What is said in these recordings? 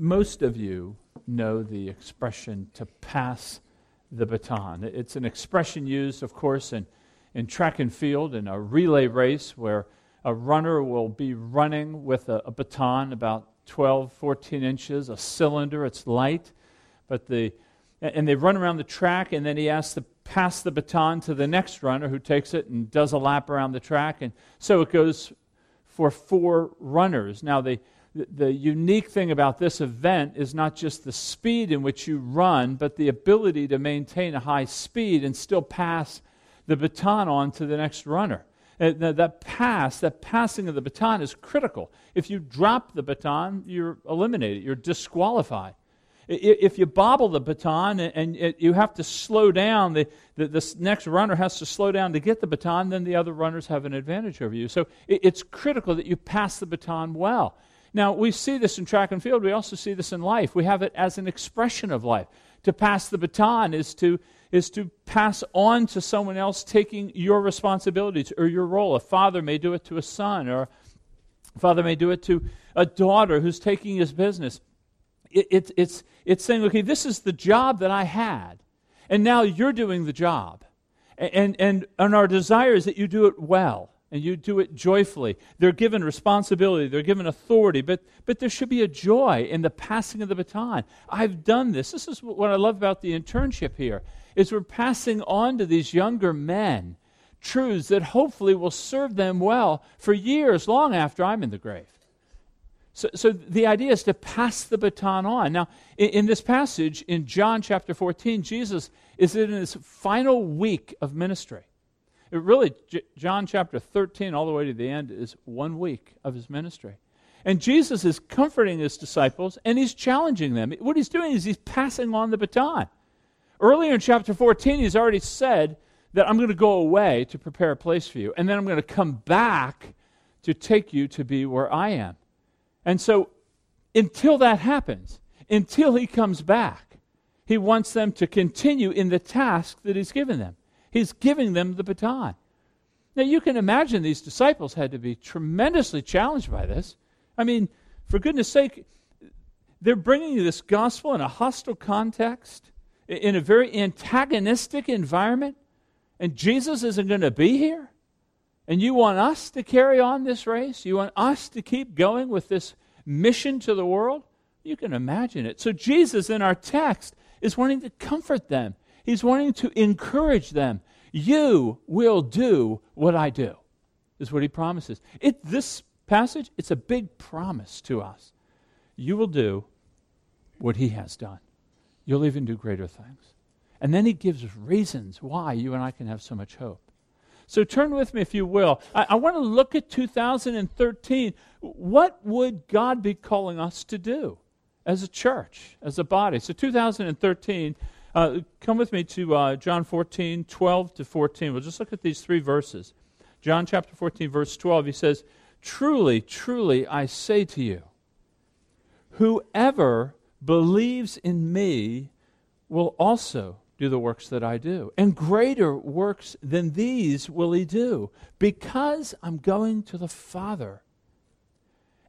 most of you know the expression to pass the baton. It's an expression used, of course, in, in track and field in a relay race where a runner will be running with a, a baton about 12, 14 inches, a cylinder, it's light, but the and they run around the track, and then he asks to pass the baton to the next runner who takes it and does a lap around the track. And so it goes for four runners. Now, the, the unique thing about this event is not just the speed in which you run, but the ability to maintain a high speed and still pass the baton on to the next runner. Uh, that pass, that passing of the baton is critical. If you drop the baton, you're eliminated, you're disqualified. If you bobble the baton and you have to slow down, the, the, next runner has to slow down to get the baton, then the other runners have an advantage over you. So it's critical that you pass the baton well. Now, we see this in track and field. We also see this in life. We have it as an expression of life. To pass the baton is to, is to pass on to someone else taking your responsibilities or your role. A father may do it to a son, or a father may do it to a daughter who's taking his business it, it, it's, it's saying, okay, this is the job that I had, and now you're doing the job. And, and, and our desire is that you do it well and you do it joyfully. They're given responsibility, they're given authority, but, but there should be a joy in the passing of the baton. I've done this. This is what I love about the internship here, is we're passing on to these younger men truths that hopefully will serve them well for years long after I'm in the grave. So, so the idea is to pass the baton on. Now, in, in this passage in John chapter 14, Jesus is in his final week of ministry. It really, J- John chapter 13, all the way to the end, is one week of his ministry. And Jesus is comforting his disciples and he's challenging them. What he's doing is he's passing on the baton. Earlier in chapter 14, he's already said that I'm going to go away to prepare a place for you, and then I'm going to come back to take you to be where I am. And so, until that happens, until he comes back, he wants them to continue in the task that he's given them. He's giving them the baton. Now, you can imagine these disciples had to be tremendously challenged by this. I mean, for goodness sake, they're bringing you this gospel in a hostile context, in a very antagonistic environment, and Jesus isn't going to be here. And you want us to carry on this race? You want us to keep going with this mission to the world? You can imagine it. So, Jesus in our text is wanting to comfort them, He's wanting to encourage them. You will do what I do, is what He promises. It, this passage, it's a big promise to us. You will do what He has done, you'll even do greater things. And then He gives reasons why you and I can have so much hope. So turn with me, if you will. I, I want to look at 2013. What would God be calling us to do as a church, as a body? So 2013, uh, come with me to uh, John 14, 12 to 14. We'll just look at these three verses. John chapter 14, verse 12, he says, Truly, truly, I say to you, whoever believes in me will also do the works that I do. And greater works than these will he do, because I'm going to the Father.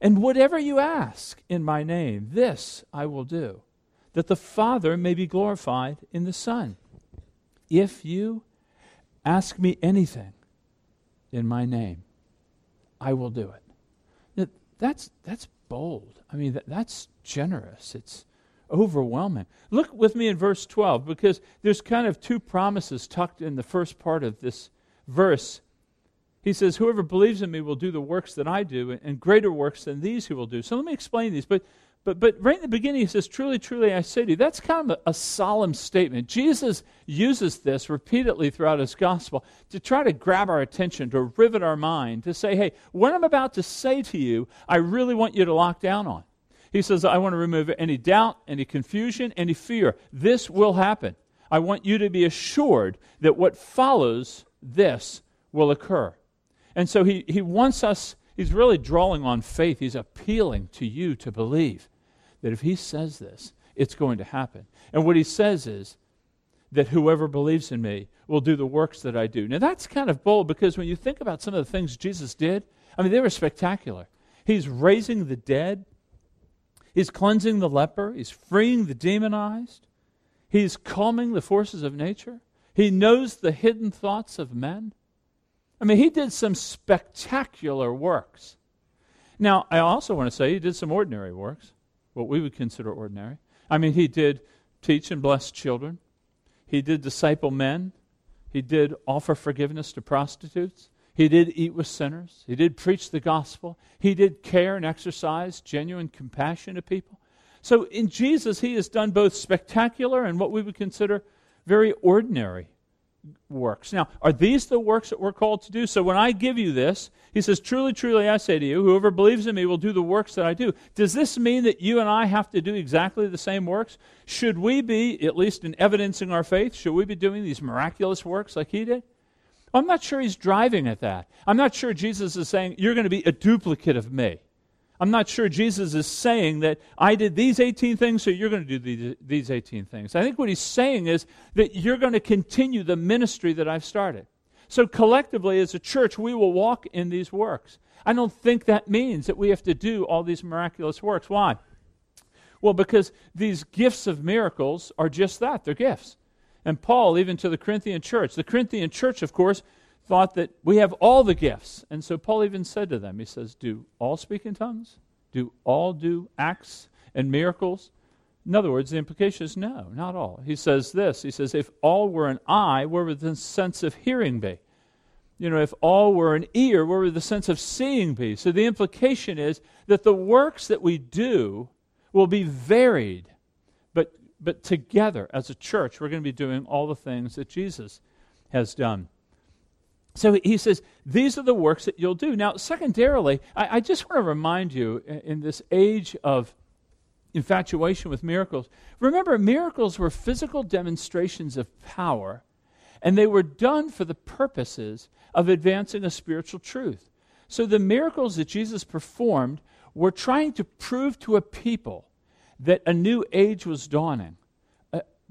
And whatever you ask in my name, this I will do, that the Father may be glorified in the Son. If you ask me anything in my name, I will do it. Now, that's, that's bold. I mean, that, that's generous. It's, overwhelming. Look with me in verse 12 because there's kind of two promises tucked in the first part of this verse. He says, Whoever believes in me will do the works that I do, and greater works than these he will do. So let me explain these. But, but, but right in the beginning, he says, Truly, truly, I say to you. That's kind of a, a solemn statement. Jesus uses this repeatedly throughout his gospel to try to grab our attention, to rivet our mind, to say, Hey, what I'm about to say to you, I really want you to lock down on. He says, I want to remove any doubt, any confusion, any fear. This will happen. I want you to be assured that what follows this will occur. And so he, he wants us, he's really drawing on faith. He's appealing to you to believe that if he says this, it's going to happen. And what he says is that whoever believes in me will do the works that I do. Now that's kind of bold because when you think about some of the things Jesus did, I mean, they were spectacular. He's raising the dead, He's cleansing the leper, he's freeing the demonized, he's calming the forces of nature, he knows the hidden thoughts of men. I mean, he did some spectacular works. Now, I also want to say he did some ordinary works, what we would consider ordinary. I mean, he did teach and bless children, he did disciple men, he did offer forgiveness to prostitutes, he did eat with sinners. He did preach the gospel. He did care and exercise genuine compassion to people. So in Jesus, he has done both spectacular and what we would consider very ordinary works. Now, are these the works that we're called to do? So when I give you this, he says, Truly, truly, I say to you, whoever believes in me will do the works that I do. Does this mean that you and I have to do exactly the same works? Should we be, at least in evidencing our faith, should we be doing these miraculous works like he did? I'm not sure he's driving at that. I'm not sure Jesus is saying, You're going to be a duplicate of me. I'm not sure Jesus is saying that I did these 18 things, so you're going to do these, these 18 things. I think what he's saying is that you're going to continue the ministry that I've started. So, collectively, as a church, we will walk in these works. I don't think that means that we have to do all these miraculous works. Why? Well, because these gifts of miracles are just that they're gifts and Paul, even to the Corinthian church. The Corinthian church, of course, thought that we have all the gifts. And so Paul even said to them, he says, Do all speak in tongues? Do all do acts and miracles? In other words, the implication is no, not all. He says this He says, If all were an eye, where would the sense of hearing be? You know, if all were an ear, where would the sense of seeing be? So the implication is that the works that we do will be varied but but together as a church, we're going to be doing all the things that Jesus has done. So he says, These are the works that you'll do. Now, secondarily, I, I just want to remind you in this age of infatuation with miracles, remember, miracles were physical demonstrations of power, and they were done for the purposes of advancing a spiritual truth. So the miracles that Jesus performed were trying to prove to a people that a new age was dawning,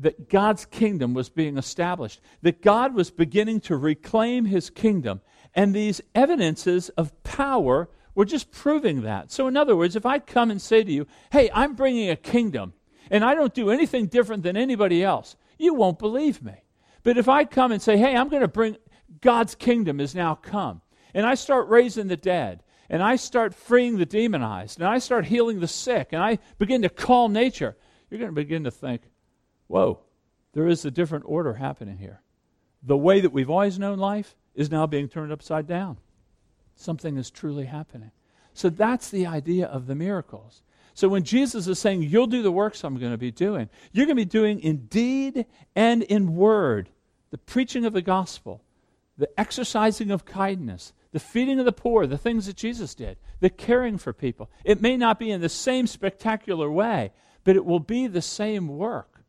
that God's kingdom was being established, that God was beginning to reclaim his kingdom. And these evidences of power were just proving that. So, in other words, if I come and say to you, hey, I'm bringing a kingdom, and I don't do anything different than anybody else, you won't believe me. But if I come and say, hey, I'm going to bring God's kingdom is now come, and I start raising the dead, and I start freeing the demonized, and I start healing the sick, and I begin to call nature, you're going to begin to think, whoa, there is a different order happening here. The way that we've always known life is now being turned upside down. Something is truly happening. So that's the idea of the miracles. So when Jesus is saying, You'll do the works I'm going to be doing, you're going to be doing in deed and in word the preaching of the gospel, the exercising of kindness, the feeding of the poor, the things that Jesus did, the caring for people. It may not be in the same spectacular way, but it will be the same work.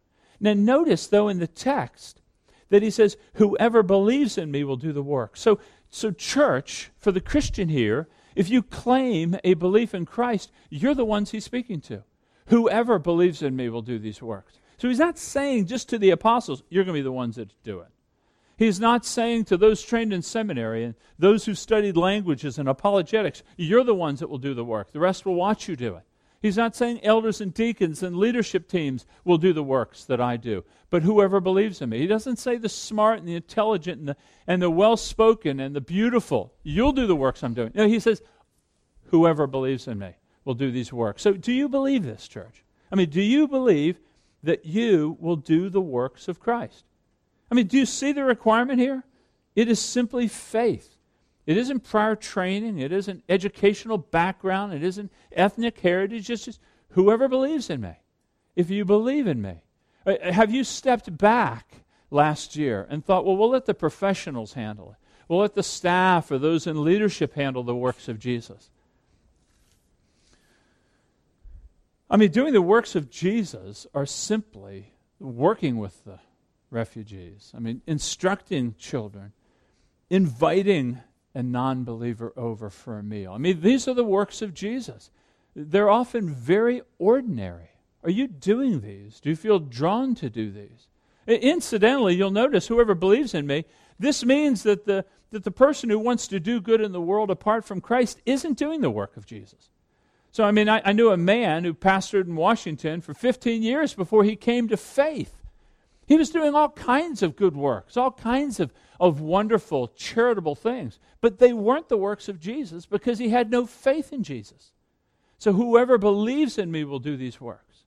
Now, notice, though, in the text that he says, Whoever believes in me will do the work. So, so church, for the Christian here, if you claim a belief in Christ, you're the ones he's speaking to. Whoever believes in me will do these works. So he's not saying just to the apostles, you're going to be the ones that do it. He's not saying to those trained in seminary and those who studied languages and apologetics, you're the ones that will do the work. The rest will watch you do it. He's not saying elders and deacons and leadership teams will do the works that I do, but whoever believes in me. He doesn't say the smart and the intelligent and the, and the well spoken and the beautiful, you'll do the works I'm doing. No, he says, whoever believes in me will do these works. So, do you believe this, church? I mean, do you believe that you will do the works of Christ? I mean, do you see the requirement here? It is simply faith. It isn't prior training, it isn't educational background, it isn't ethnic heritage. It's just whoever believes in me. If you believe in me. Uh, have you stepped back last year and thought, well, we'll let the professionals handle it? We'll let the staff or those in leadership handle the works of Jesus. I mean, doing the works of Jesus are simply working with the refugees. I mean, instructing children, inviting a non believer over for a meal. I mean, these are the works of Jesus. They're often very ordinary. Are you doing these? Do you feel drawn to do these? Incidentally, you'll notice whoever believes in me, this means that the, that the person who wants to do good in the world apart from Christ isn't doing the work of Jesus. So, I mean, I, I, knew a man who pastored in Washington for 15 years before he came to faith. He was doing all kinds of good works, all kinds of, of wonderful, charitable things, but they weren't the works of Jesus because he had no faith in Jesus. So, whoever believes in me will do these works.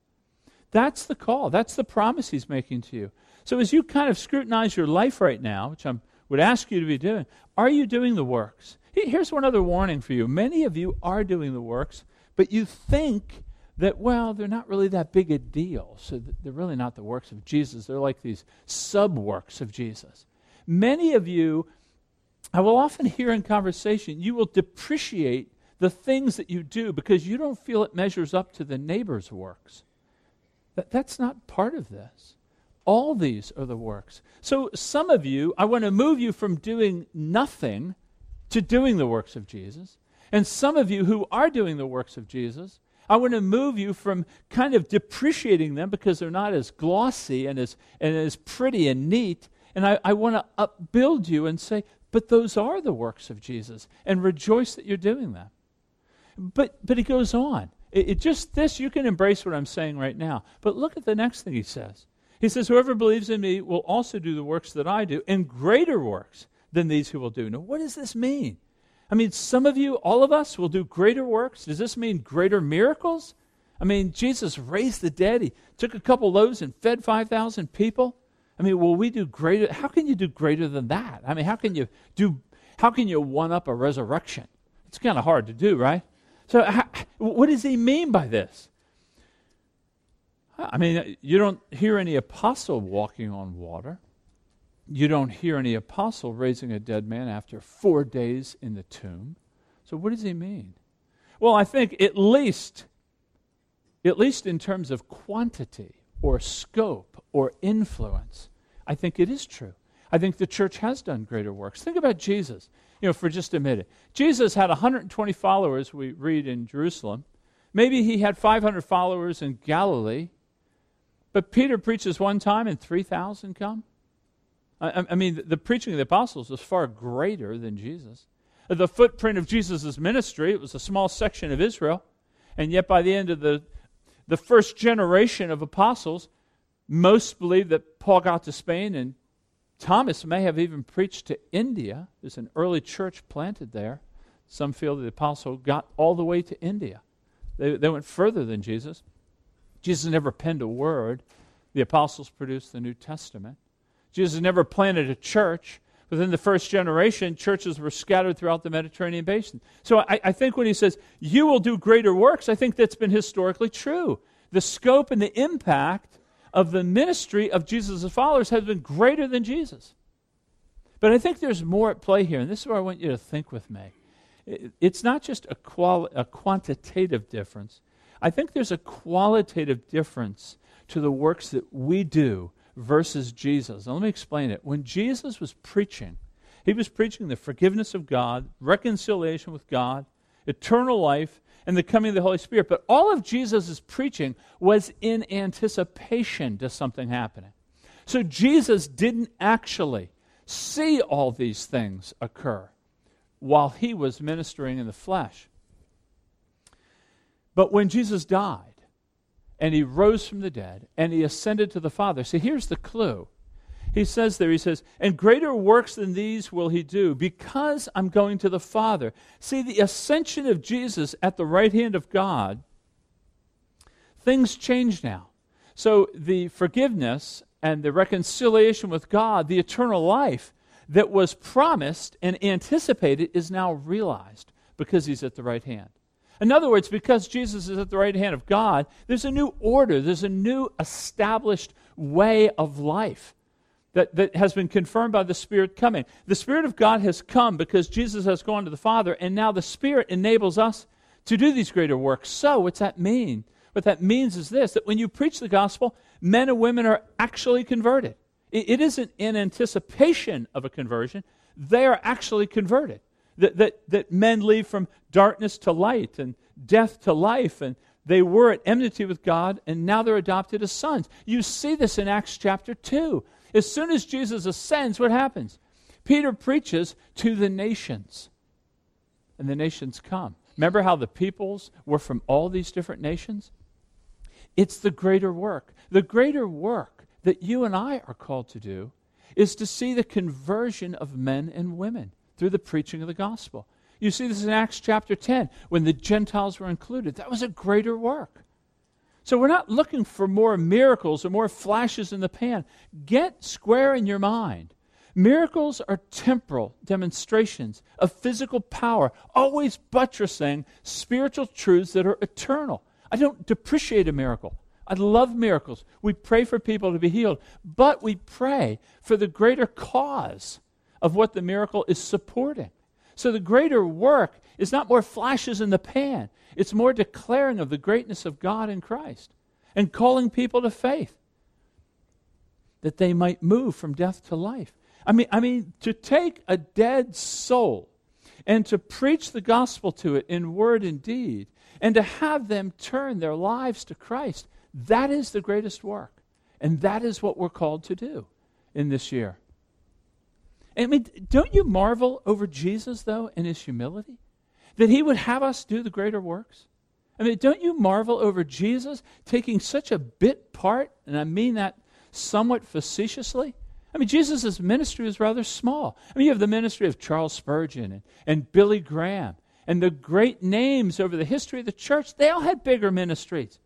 That's the call, that's the promise he's making to you. So, as you kind of scrutinize your life right now, which I would ask you to be doing, are you doing the works? Here's one other warning for you. Many of you are doing the works, but you think that, well, they're not really that big a deal. So they're really not the works of Jesus. They're like these sub works of Jesus. Many of you, I will often hear in conversation, you will depreciate the things that you do because you don't feel it measures up to the neighbor's works. That, that's not part of this. All these are the works. So, some of you, I want to move you from doing nothing to doing the works of Jesus. And some of you who are doing the works of Jesus, I want to move you from kind of depreciating them because they're not as glossy and as, and as pretty and neat. And I, I want to upbuild you and say, but those are the works of Jesus, and rejoice that you're doing them. But, but he goes on. It, it just this, you can embrace what I'm saying right now. But look at the next thing he says. He says, Whoever believes in me will also do the works that I do, and greater works than these who will do. Now, what does this mean? I mean, some of you, all of us, will do greater works. Does this mean greater miracles? I mean, Jesus raised the dead. He took a couple loaves and fed 5,000 people. I mean, will we do greater? How can you do greater than that? I mean, how can you do, how can you one up a resurrection? It's kind of hard to do, right? So, how, what does he mean by this? I mean, you don't hear any apostle walking on water you don't hear any apostle raising a dead man after four days in the tomb. So, what does he mean? Well, I think at least, at least in terms of quantity or scope or influence, I think it is true. I think the church has done greater works. Think about Jesus, you know, for just a minute. Jesus had 120 followers, we read in Jerusalem. Maybe he had 500 followers in Galilee. But Peter preaches one time and 3,000 come. I, I mean, the, preaching of the apostles was far greater than Jesus. The footprint of Jesus' ministry, it was a small section of Israel. And yet, by the end of the, the first generation of apostles, most believe that Paul got to Spain, and Thomas may have even preached to India. There's an early church planted there. Some feel that the apostle got all the way to India. They, they went further than Jesus. Jesus never penned a word. The apostles produced the New Testament. Jesus never planted a church. Within the first generation, churches were scattered throughout the Mediterranean basin. So I, I, think when he says, you will do greater works, I think that's been historically true. The scope and the impact of the ministry of Jesus' followers has been greater than Jesus. But I think there's more at play here, and this is where I want you to think with me. It's not just a, quali- a quantitative difference, I think there's a qualitative difference to the works that we do versus Jesus. Now, let me explain it. When Jesus was preaching, he was preaching the forgiveness of God, reconciliation with God, eternal life, and the coming of the Holy Spirit. But all of Jesus' preaching was in anticipation to something happening. So Jesus didn't actually see all these things occur while he was ministering in the flesh. But when Jesus died, and he rose from the dead and he ascended to the Father. See, here's the clue. He says there, he says, and greater works than these will he do because I'm going to the Father. See, the ascension of Jesus at the right hand of God, things change now. So the forgiveness and the reconciliation with God, the eternal life that was promised and anticipated, is now realized because he's at the right hand. In other words, because Jesus is at the right hand of God, there's a new order, there's a new established way of life that, that has been confirmed by the Spirit coming. The Spirit of God has come because Jesus has gone to the Father, and now the Spirit enables us to do these greater works. So, what's that mean? What that means is this that when you preach the gospel, men and women are actually converted. it, it isn't in anticipation of a conversion, they are actually converted that, that, that men leave from darkness to light and death to life, and they were at enmity with God, and now they're adopted as sons. You see this in Acts chapter 2. As soon as Jesus ascends, what happens? Peter preaches to the nations, and the nations come. Remember how the peoples were from all these different nations? It's the greater work. The greater work that you and I are called to do is to see the conversion of men and women through the preaching of the gospel. You see this in Acts chapter 10 when the Gentiles were included. That was a greater work. So we're not looking for more miracles or more flashes in the pan. Get square in your mind. Miracles are temporal demonstrations of physical power, always buttressing spiritual truths that are eternal. I don't depreciate a miracle. I love miracles. We pray for people to be healed, but we pray for the greater cause of what the miracle is supporting. So the greater work is not more flashes in the pan, it's more declaring of the greatness of God in Christ and calling people to faith that they might move from death to life. I mean, I mean, to take a dead soul and to preach the gospel to it in word and deed, and to have them turn their lives to Christ, that is the greatest work. And that is what we're called to do in this year. I mean, don't you marvel over Jesus, though, and his humility? That he would have us do the greater works? I mean, don't you marvel over Jesus taking such a bit part, and I mean that somewhat facetiously? I mean, Jesus' ministry was rather small. I mean, you have the ministry of Charles Spurgeon and, and Billy Graham and the great names over the history of the church. They all had bigger ministries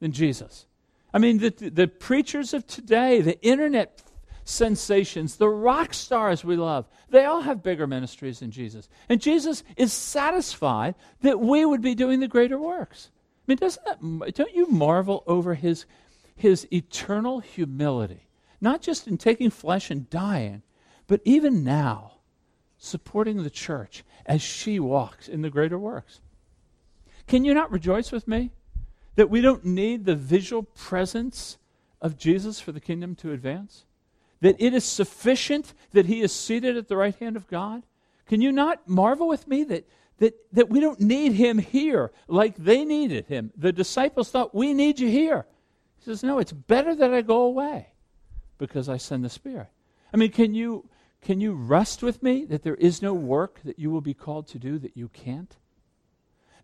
than Jesus. I mean, the, the preachers of today, the internet sensations, the rock stars we love, they all have bigger ministries than Jesus. And Jesus is satisfied that we would be doing the greater works. I mean, doesn't that, don't you marvel over his, his eternal humility? Not just in taking flesh and dying, but even now, supporting the church as she walks in the greater works. Can you not rejoice with me that we don't need the visual presence of Jesus for the kingdom to advance? That it is sufficient that he is seated at the right hand of God? Can you not marvel with me that, that, that we don't need him here like they needed him? The disciples thought, We need you here. He says, No, it's better that I go away because I send the Spirit. I mean, can you, can you rest with me that there is no work that you will be called to do that you can't?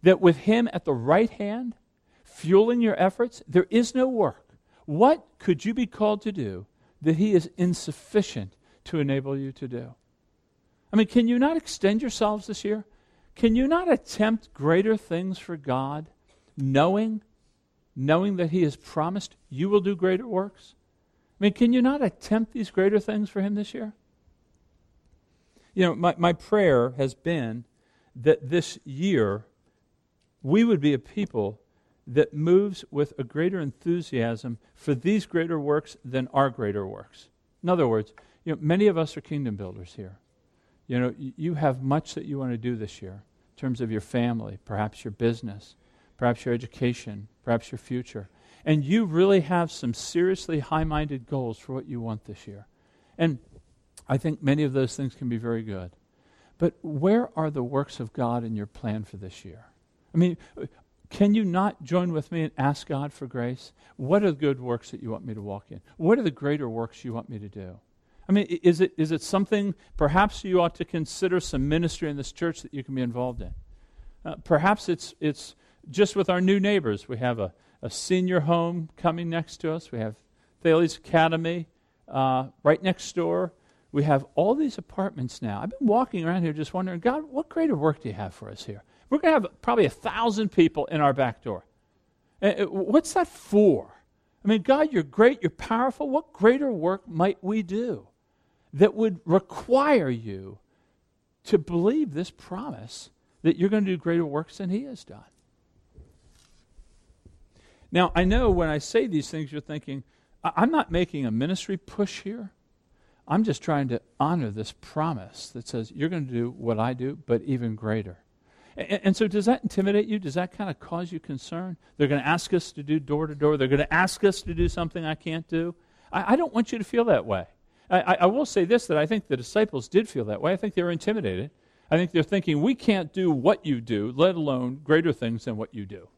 That with him at the right hand, fueling your efforts, there is no work. What could you be called to do that He is insufficient to enable you to do. I mean, can you not extend yourselves this year? Can you not attempt greater things for God, knowing, knowing that He has promised you will do greater works? I mean, can you not attempt these greater things for Him this year? You know, my, my prayer has been that this year we would be a people that moves with a greater enthusiasm for these greater works than our greater works. In other words, you know, many of us are kingdom builders here. You know, you have much that you want to do this year in terms of your family, perhaps your business, perhaps your education, perhaps your future. And you really have some seriously high minded goals for what you want this year. And I think many of those things can be very good. But where are the works of God in your plan for this year? I mean, can you not join with me and ask God for grace? What are the good works that you want me to walk in? What are the greater works you want me to do? I mean, is it, is it something perhaps you ought to consider some ministry in this church that you can be involved in? Uh, perhaps it's, it's just with our new neighbors. We have a, a senior home coming next to us, we have Thales Academy uh, right next door. We have all these apartments now. I've been walking around here just wondering, God, what greater work do you have for us here? We're going to have probably a thousand people in our back door. Uh, uh, what's that for? I mean, God, you're great, you're powerful. What greater work might we do that would require you to believe this promise that you're going to do greater works than He has done? Now, I know when I say these things, you're thinking, I'm not making a ministry push here. I'm just trying to honor this promise that says you're going to do what I do, but even greater. And, and, so, does that intimidate you? Does that kind of cause you concern? They're going to ask us to do door to door. They're going to ask us to do something I can't do. I, I don't want you to feel that way. I, I, will say this that I think the disciples did feel that way. I think they were intimidated. I think they're thinking, we can't do what you do, let alone greater things than what you do.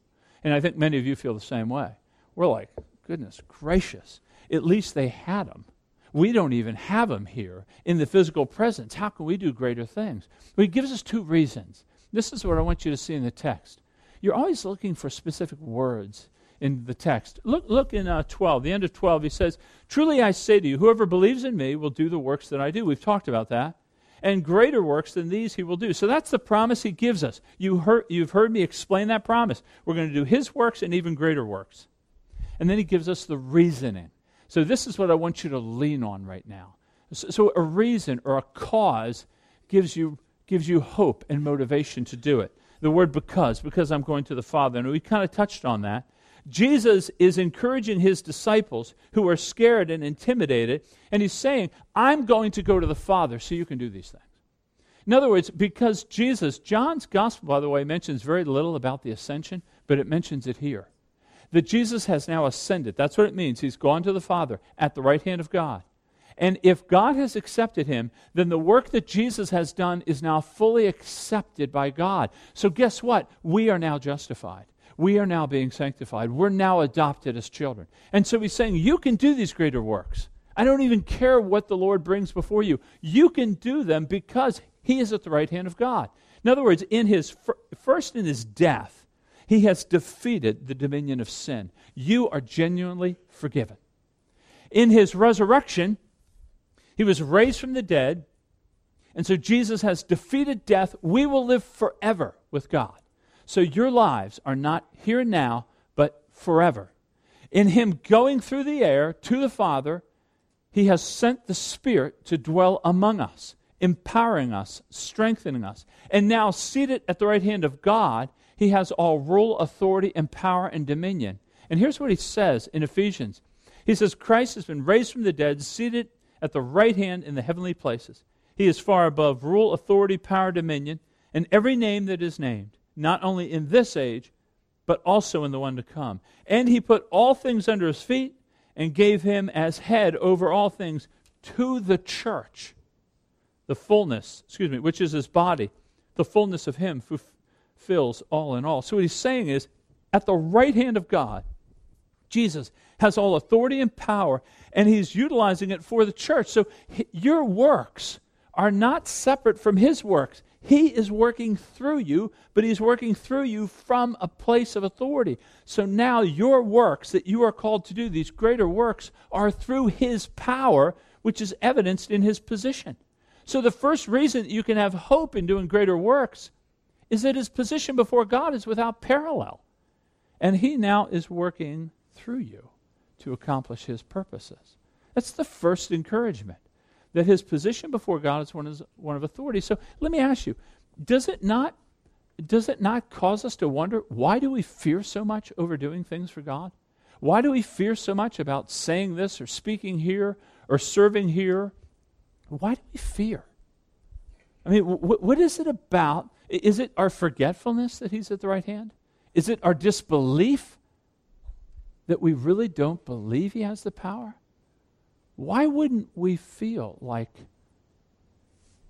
And I think many of you feel the same way. We're like, goodness gracious, at least they had them. We don't even have them here in the physical presence. How can we do greater things? Well, he gives us two reasons This is what I want you to see in the text. You're always looking for specific words in the text. Look, look in uh, 12, the end of 12, he says, Truly I say to you, whoever believes in me will do the works that I do. We've talked about that. And greater works than these he will do. So that's the promise he gives us. You heard, you've heard me explain that promise. We're going to do his works and even greater works. And then he gives us the reasoning. So this is what I want you to lean on right now. So, so a reason or a cause gives you, gives you hope and motivation to do it. The word because, because I'm going to the Father. And we kind of touched on that. Jesus is encouraging his disciples who are scared and intimidated, and he's saying, I'm going to go to the Father so you can do these things. In other words, because Jesus, John's gospel, by the way, mentions very little about the ascension, but it mentions it here. That Jesus has now ascended. That's what it means. He's gone to the Father at the right hand of God. And if God has accepted him, then the work that Jesus has done is now fully accepted by God. So, guess what? We are now justified we are now being sanctified. We're now adopted as children. And so he's saying, You can do these greater works. I don't even care what the Lord brings before you. You can do them because he is at the right hand of God. In other words, in his first in his death, he has defeated the dominion of sin. You are genuinely forgiven. In his resurrection, he was raised from the dead, and so Jesus has defeated death. We will live forever with God. So your lives are not here and now, but forever. In Him going through the air to the Father, He has sent the Spirit to dwell among us, empowering us, strengthening us. And now, seated at the right hand of God, He has all rule, authority, and power and dominion. And here's what He says in Ephesians He says, Christ has been raised from the dead, seated at the right hand in the heavenly places. He is far above rule, authority, power, dominion, and every name that is named not only in this age, but also in the one to come. And he put all things under his feet and gave him as head over all things to the church, the fullness, excuse me, which is his body, the fullness of him who fills all in all. So what he's saying is, at the right hand of God, Jesus has all authority and power, and he's utilizing it for the church. So your works are not separate from his works. He is working through you, but He's working through you from a place of authority. So now your works that you are called to do, these greater works, are through His power, which is evidenced in His position. So the first reason that you can have hope in doing greater works is that His position before God is without parallel. And He now is working through you to accomplish His purposes. That's the first encouragement that his position before God is one, is one of authority. So let me ask you, does it not does it not cause us to wonder why do we fear so much over doing things for God? Why do we fear so much about saying this or speaking here or serving here? Why do we fear? I mean, wh- what is it about? Is it our forgetfulness that He's at the right hand? Is it our disbelief that we really don't believe He has the power? why wouldn't we feel like,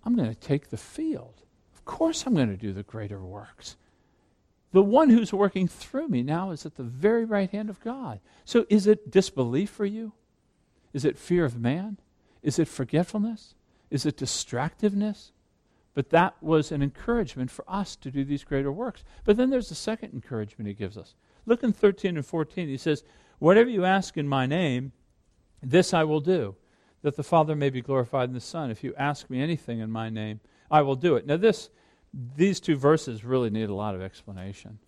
I'm going to take the field? Of course, I'm going to do the greater works. The one who's working through me now is at the very right hand of God. So is it disbelief for you? Is it fear of man? Is it forgetfulness? Is it distractiveness? But that was an encouragement for us to do these greater works. But then there's a second encouragement he gives us. Look in 13 and 14. He says, Whatever you ask in my name, this I will do, that the Father may be glorified in the Son. If you ask me anything in my name, I will do it. Now, this, these two verses really need a lot of explanation.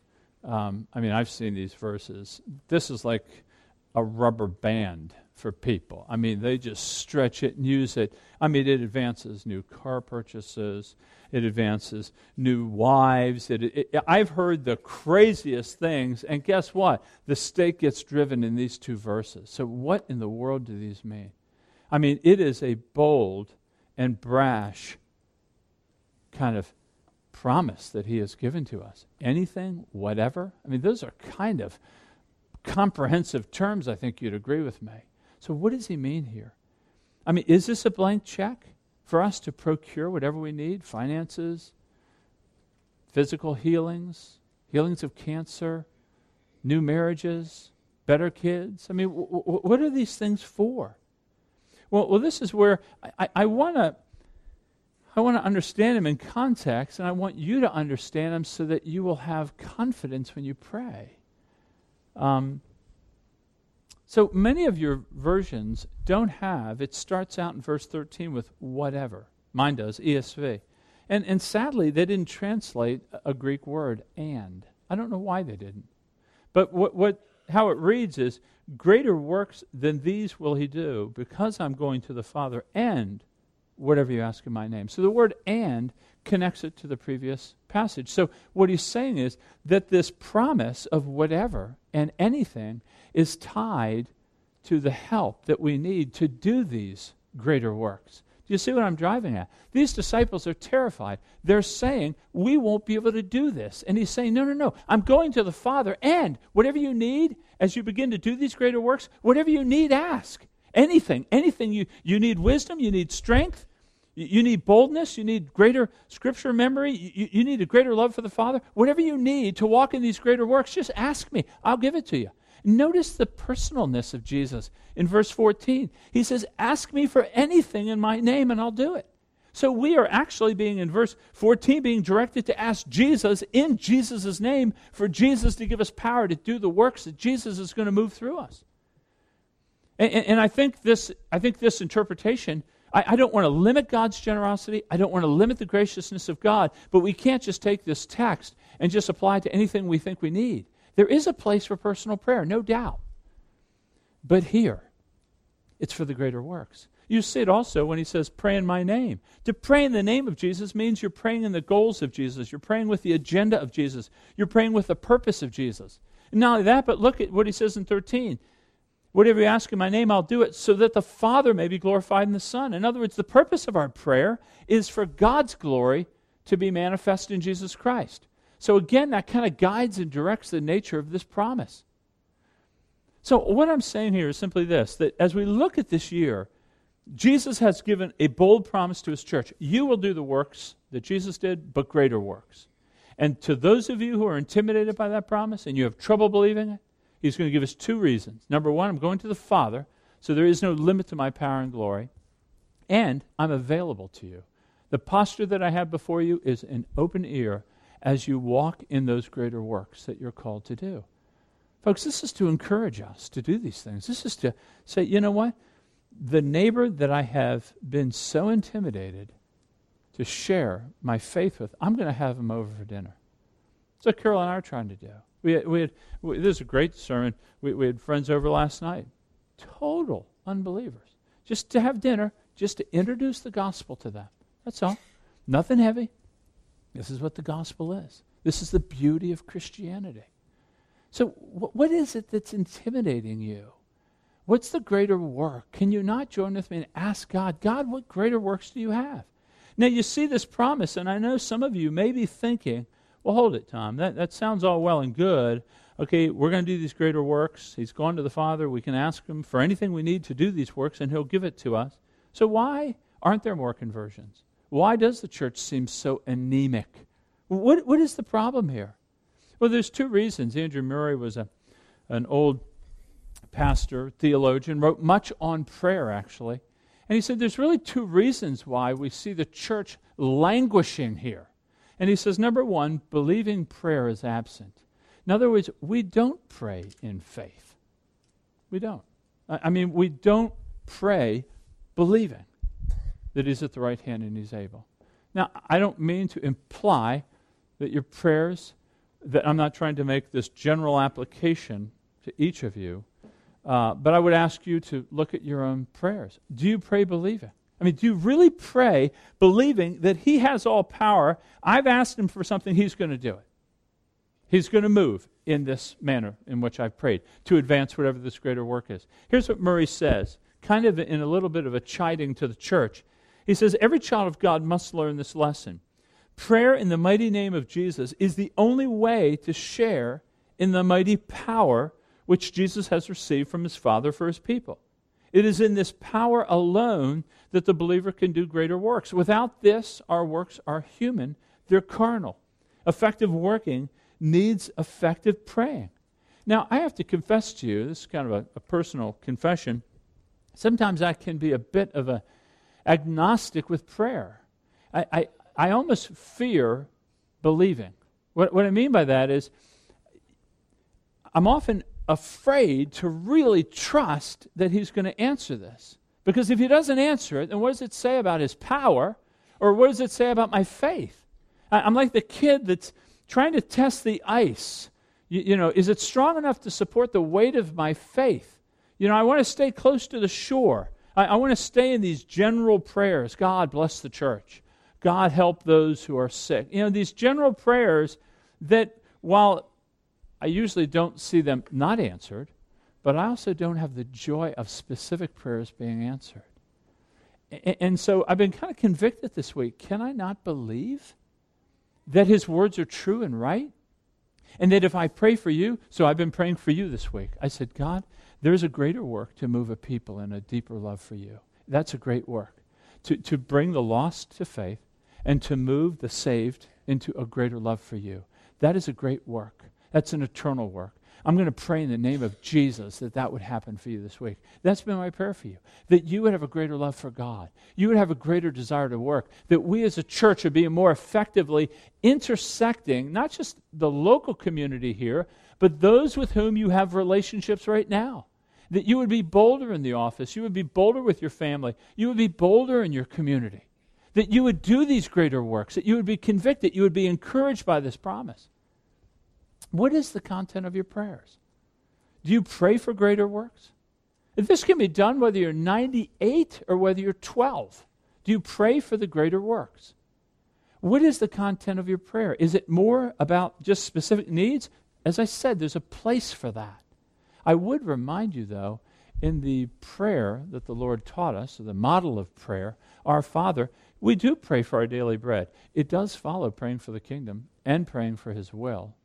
Um, I mean, I've seen these verses. This is like a rubber band for people. I mean, they just stretch it and use it. I mean, it advances new car purchases, it advances new wives. It, it, I've heard the craziest things, and guess what? The stake gets driven in these two verses. So, what in the world do these mean? I mean, it is a bold and brash kind of promise that he has given to us. Anything, whatever. I mean, those are kind of comprehensive terms, I think you'd agree with me. So, what does he mean here? I mean, is this a blank check? for us to procure whatever we need finances, physical healings, healings of cancer, new marriages, better kids. I mean, w- w- what are these things for? Well, well, this is where I, I want to I want to understand them in context, and I want you to understand them so that you will have confidence when you pray. Um, so many of your versions don't have, it starts out in verse 13 with whatever. Mine does, ESV. And, and sadly, they didn't translate a Greek word, and. I don't know why they didn't. But what, what, how it reads is, Greater works than these will he do, because I'm going to the Father, and whatever you ask in my name. So the word and connects it to the previous passage. So what he's saying is that this promise of whatever and anything is tied to the help that we need to do these greater works. Do you see what I'm driving at? These disciples are terrified. They're saying, We won't be able to do this. And he's saying, No, no, no. I'm going to the Father, and whatever you need as you begin to do these greater works, whatever you need, ask. Anything, anything you, you need wisdom, you need strength, you, need boldness, you need greater scripture memory, you, you need a greater love for the Father. Whatever you need to walk in these greater works, just ask me. I'll give it to you. Notice the personalness of Jesus in verse 14. He says, Ask me for anything in my name and I'll do it. So we are actually being, in verse 14, being directed to ask Jesus in Jesus' name for Jesus to give us power to do the works that Jesus is going to move through us. And, and, and I, think this, I think this interpretation, I, I don't want to limit God's generosity. I don't want to limit the graciousness of God, but we can't just take this text and just apply it to anything we think we need. There is a place for personal prayer, no doubt. But here, it's for the greater works. You see it also when he says, Pray in my name. To pray in the name of Jesus means you're praying in the goals of Jesus. You're praying with the agenda of Jesus. You're praying with the purpose of Jesus. And not only that, but look at what he says in 13. Whatever you ask in my name, I'll do it so that the Father may be glorified in the Son. In other words, the purpose of our prayer is for God's glory to be manifest in Jesus Christ. So again, that kind of guides and directs the nature of this promise. So what I'm saying here is simply this that as we look at this year, Jesus has given a bold promise to his church. You will do the works that Jesus did, but greater works. And to those of you who are intimidated by that promise and you have trouble believing it, he's going to give us two reasons. Number one, I'm going to the Father, so there is no limit to my power and glory, and I'm available to you. The posture that I have before you is an open ear as you walk in those greater works that you're called to do. Folks, this is to encourage us to do these things. This is to say, you know what? The neighbor that I have been so intimidated to share my faith with, I'm going to have him over for dinner. That's what Carol and I are trying to do. We had, we had we, this is a great sermon. We, we had friends over last night, total unbelievers. Just to have dinner, just to introduce the gospel to them. That's all. Nothing heavy, this is what the gospel is. This is the beauty of Christianity. So, wh- what is it that's intimidating you? What's the greater work? Can you not join with me and ask God, God, what greater works do you have? Now, you see this promise, and I know some of you may be thinking, well, hold it, Tom. That, that sounds all well and good. Okay, we're going to do these greater works. He's gone to the Father. We can ask Him for anything we need to do these works, and He'll give it to us. So, why aren't there more conversions? Why does the church seem so anemic? What, what is the problem here? Well, there's two reasons. Andrew Murray was a, an old pastor, theologian, wrote much on prayer, actually. And he said there's really two reasons why we see the church languishing here. And he says, number one, believing prayer is absent. In other words, we don't pray in faith. We don't. I mean, we don't pray believing that He's at the right hand and He's able. Now, I don't mean to imply that your prayers, that I'm not trying to make this general application to each of you, uh, but I would ask you to look at your own prayers. Do you pray believing? I mean, do you really pray believing that He has all power? I've asked Him for something, He's going to do it. He's going to move in this manner in which I've prayed to advance whatever this greater work is. Here's what Murray says, kind of in a little bit of a chiding to the church. He says every child of God must learn this lesson. Prayer in the mighty name of Jesus is the only way to share in the mighty power which Jesus has received from his Father for his people. It is in this power alone that the believer can do greater works. Without this, our works are human, they're carnal. Effective working needs effective praying. Now, I have to confess to you, this is kind of a, a personal confession. Sometimes I can be a bit of a agnostic with prayer. I, I, I almost fear believing. What, what I mean by that is, I'm often afraid to really trust that He's going to answer this. Because if He doesn't answer it, then what does it say about His power? Or what does it say about my faith? I'm like the kid that's trying to test the ice. You, you, know, is it strong enough to support the weight of my faith? You know, I want to stay close to the shore. I, I want to stay in these general prayers God bless the church. God help those who are sick. You know, these general prayers that, while I usually don't see them not answered, but I also don't have the joy of specific prayers being answered. And, and so I've been kind of convicted this week. Can I not believe that his words are true and right? And that if I pray for you, so I've been praying for you this week. I said, God, there's a greater work to move a people in a deeper love for you. That's a great work. To, to bring the lost to faith and to move the saved into a greater love for you. That is a great work. That's an eternal work. I'm going to pray in the name of Jesus that that would happen for you this week. That's been my prayer for you. That you would have a greater love for God. You would have a greater desire to work. That we as a church would be more effectively intersecting not just the local community here, but those with whom you have relationships right now. That you would be bolder in the office. You would be bolder with your family. You would be bolder in your community. That you would do these greater works. That you would be convicted. You would be encouraged by this promise. What is the content of your prayers? Do you pray for greater works? This can be done whether you're 98 or whether you're 12, do you pray for the greater works? What is the content of your prayer? Is it more about just specific needs? As I said, there's a place for that. I would remind you, though, in the prayer that the Lord taught us, or the model of prayer, Our Father, we do pray for our daily bread. It does follow praying for the kingdom and praying for His will.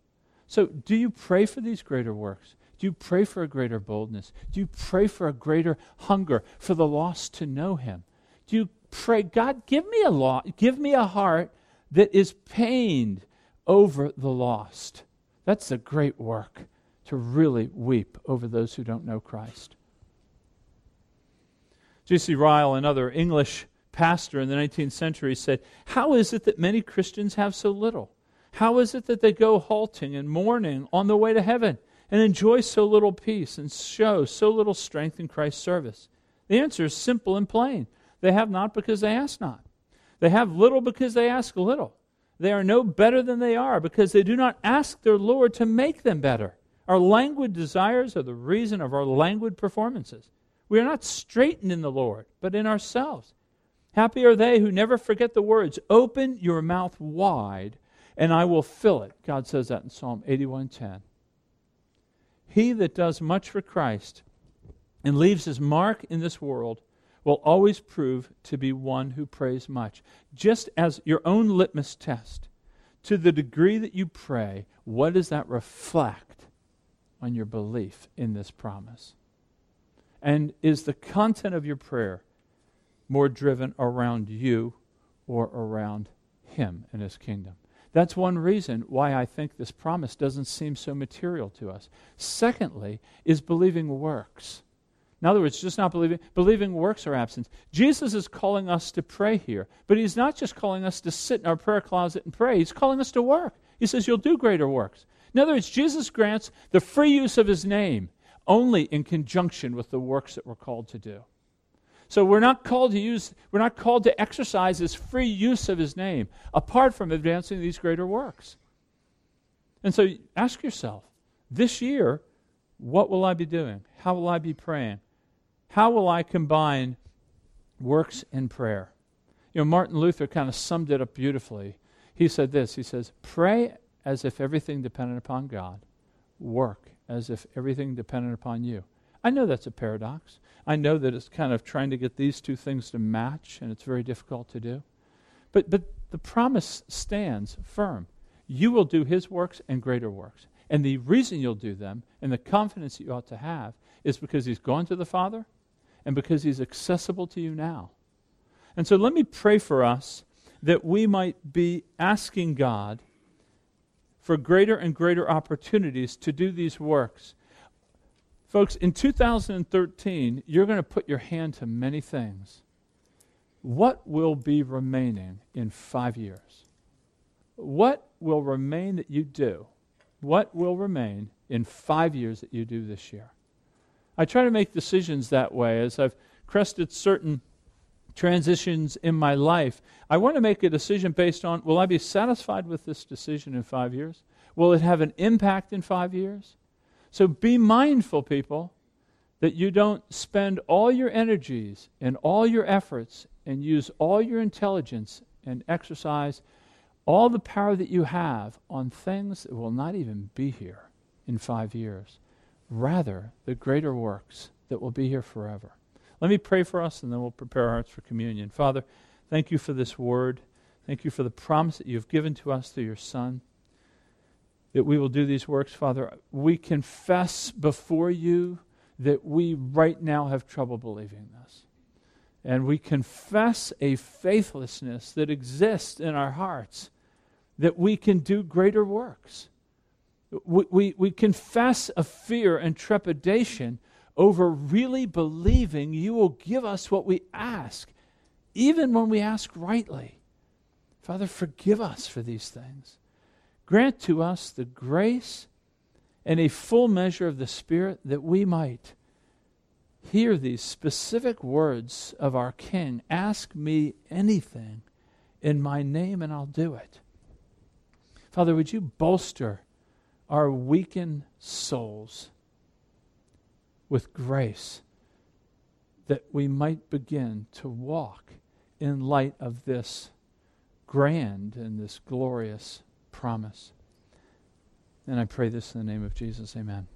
So, do you pray for these greater works? Do you pray for a greater boldness? Do you pray for a greater hunger for the lost to know Him? Do you pray, God, give me a law, give me a heart that is pained over the lost? That's a great work to really weep over those who don't know Christ. J.C. Ryle, another English pastor in the 19th century, said, How is it that many Christians have so little? How is it that they go halting and mourning on the way to heaven and enjoy so little peace and show so little strength in Christ's service? The answer is simple and plain. They have not because they ask not. They have little because they ask little. They are no better than they are because they do not ask their Lord to make them better. Our languid desires are the reason of our languid performances. We are not straitened in the Lord, but in ourselves. Happy are they who never forget the words, Open your mouth wide and I will fill it. God says that in Psalm 81:10. He that does much for Christ and leaves his mark in this world will always prove to be one who prays much. Just as your own litmus test, to the degree that you pray, what does that reflect on your belief in this promise? And is the content of your prayer more driven around you or around Him and His kingdom? That's one reason why I think this promise doesn't seem so material to us. Secondly, is believing works. In other words, just not believing, believing works are absent. Jesus is calling us to pray here, but he's not just calling us to sit in our prayer closet and pray. He's calling us to work. He says, You'll do greater works. In other words, Jesus grants the free use of his name only in conjunction with the works that we're called to do. So we're not called to use, we're not called to exercise this free use of his name apart from advancing these greater works. And so ask yourself, this year, what will I be doing? How will I be praying? How will I combine works and prayer? You know, Martin Luther kind of summed it up beautifully. He said this He says, Pray as if everything depended upon God, work as if everything depended upon you. I know that's a paradox. I know that it's kind of trying to get these two things to match, and it's very difficult to do. But, but the promise stands firm. You will do his works and greater works. And the reason you'll do them, and the confidence you ought to have, is because he's gone to the Father and because he's accessible to you now. And so let me pray for us that we might be asking God for greater and greater opportunities to do these works Folks, in 2013, you're going to put your hand to many things. what will be remaining in five years? What will remain that you do? What will remain in five years that you do this year? I try to make decisions that way as I've crested certain transitions in my life. I want to make a decision based on will I be satisfied with this decision in five years? Will it have an impact in five years? So be mindful, people, that you don't spend all your energies and all your efforts and use all your intelligence and exercise all the power that you have on things that will not even be here in five years. Rather, the greater works that will be here forever. Let me pray for us and then we'll prepare our hearts for communion. Father, thank you for this word. Thank you for the promise that you've given to us through your Son that we will do these works, Father. We confess before you that we right now have trouble believing this. And we confess a faithlessness that exists in our hearts that we can do greater works. We, we, we confess a fear and trepidation over really believing you will give us what we ask, even when we ask rightly. Father, forgive us for these things. Grant to us the grace and a full measure of the Spirit that we might hear these specific words of our King Ask me anything in my name, and I'll do it. Father, would you bolster our weakened souls with grace that we might begin to walk in light of this grand and this glorious promise. And I pray this in the name of Jesus. Amen.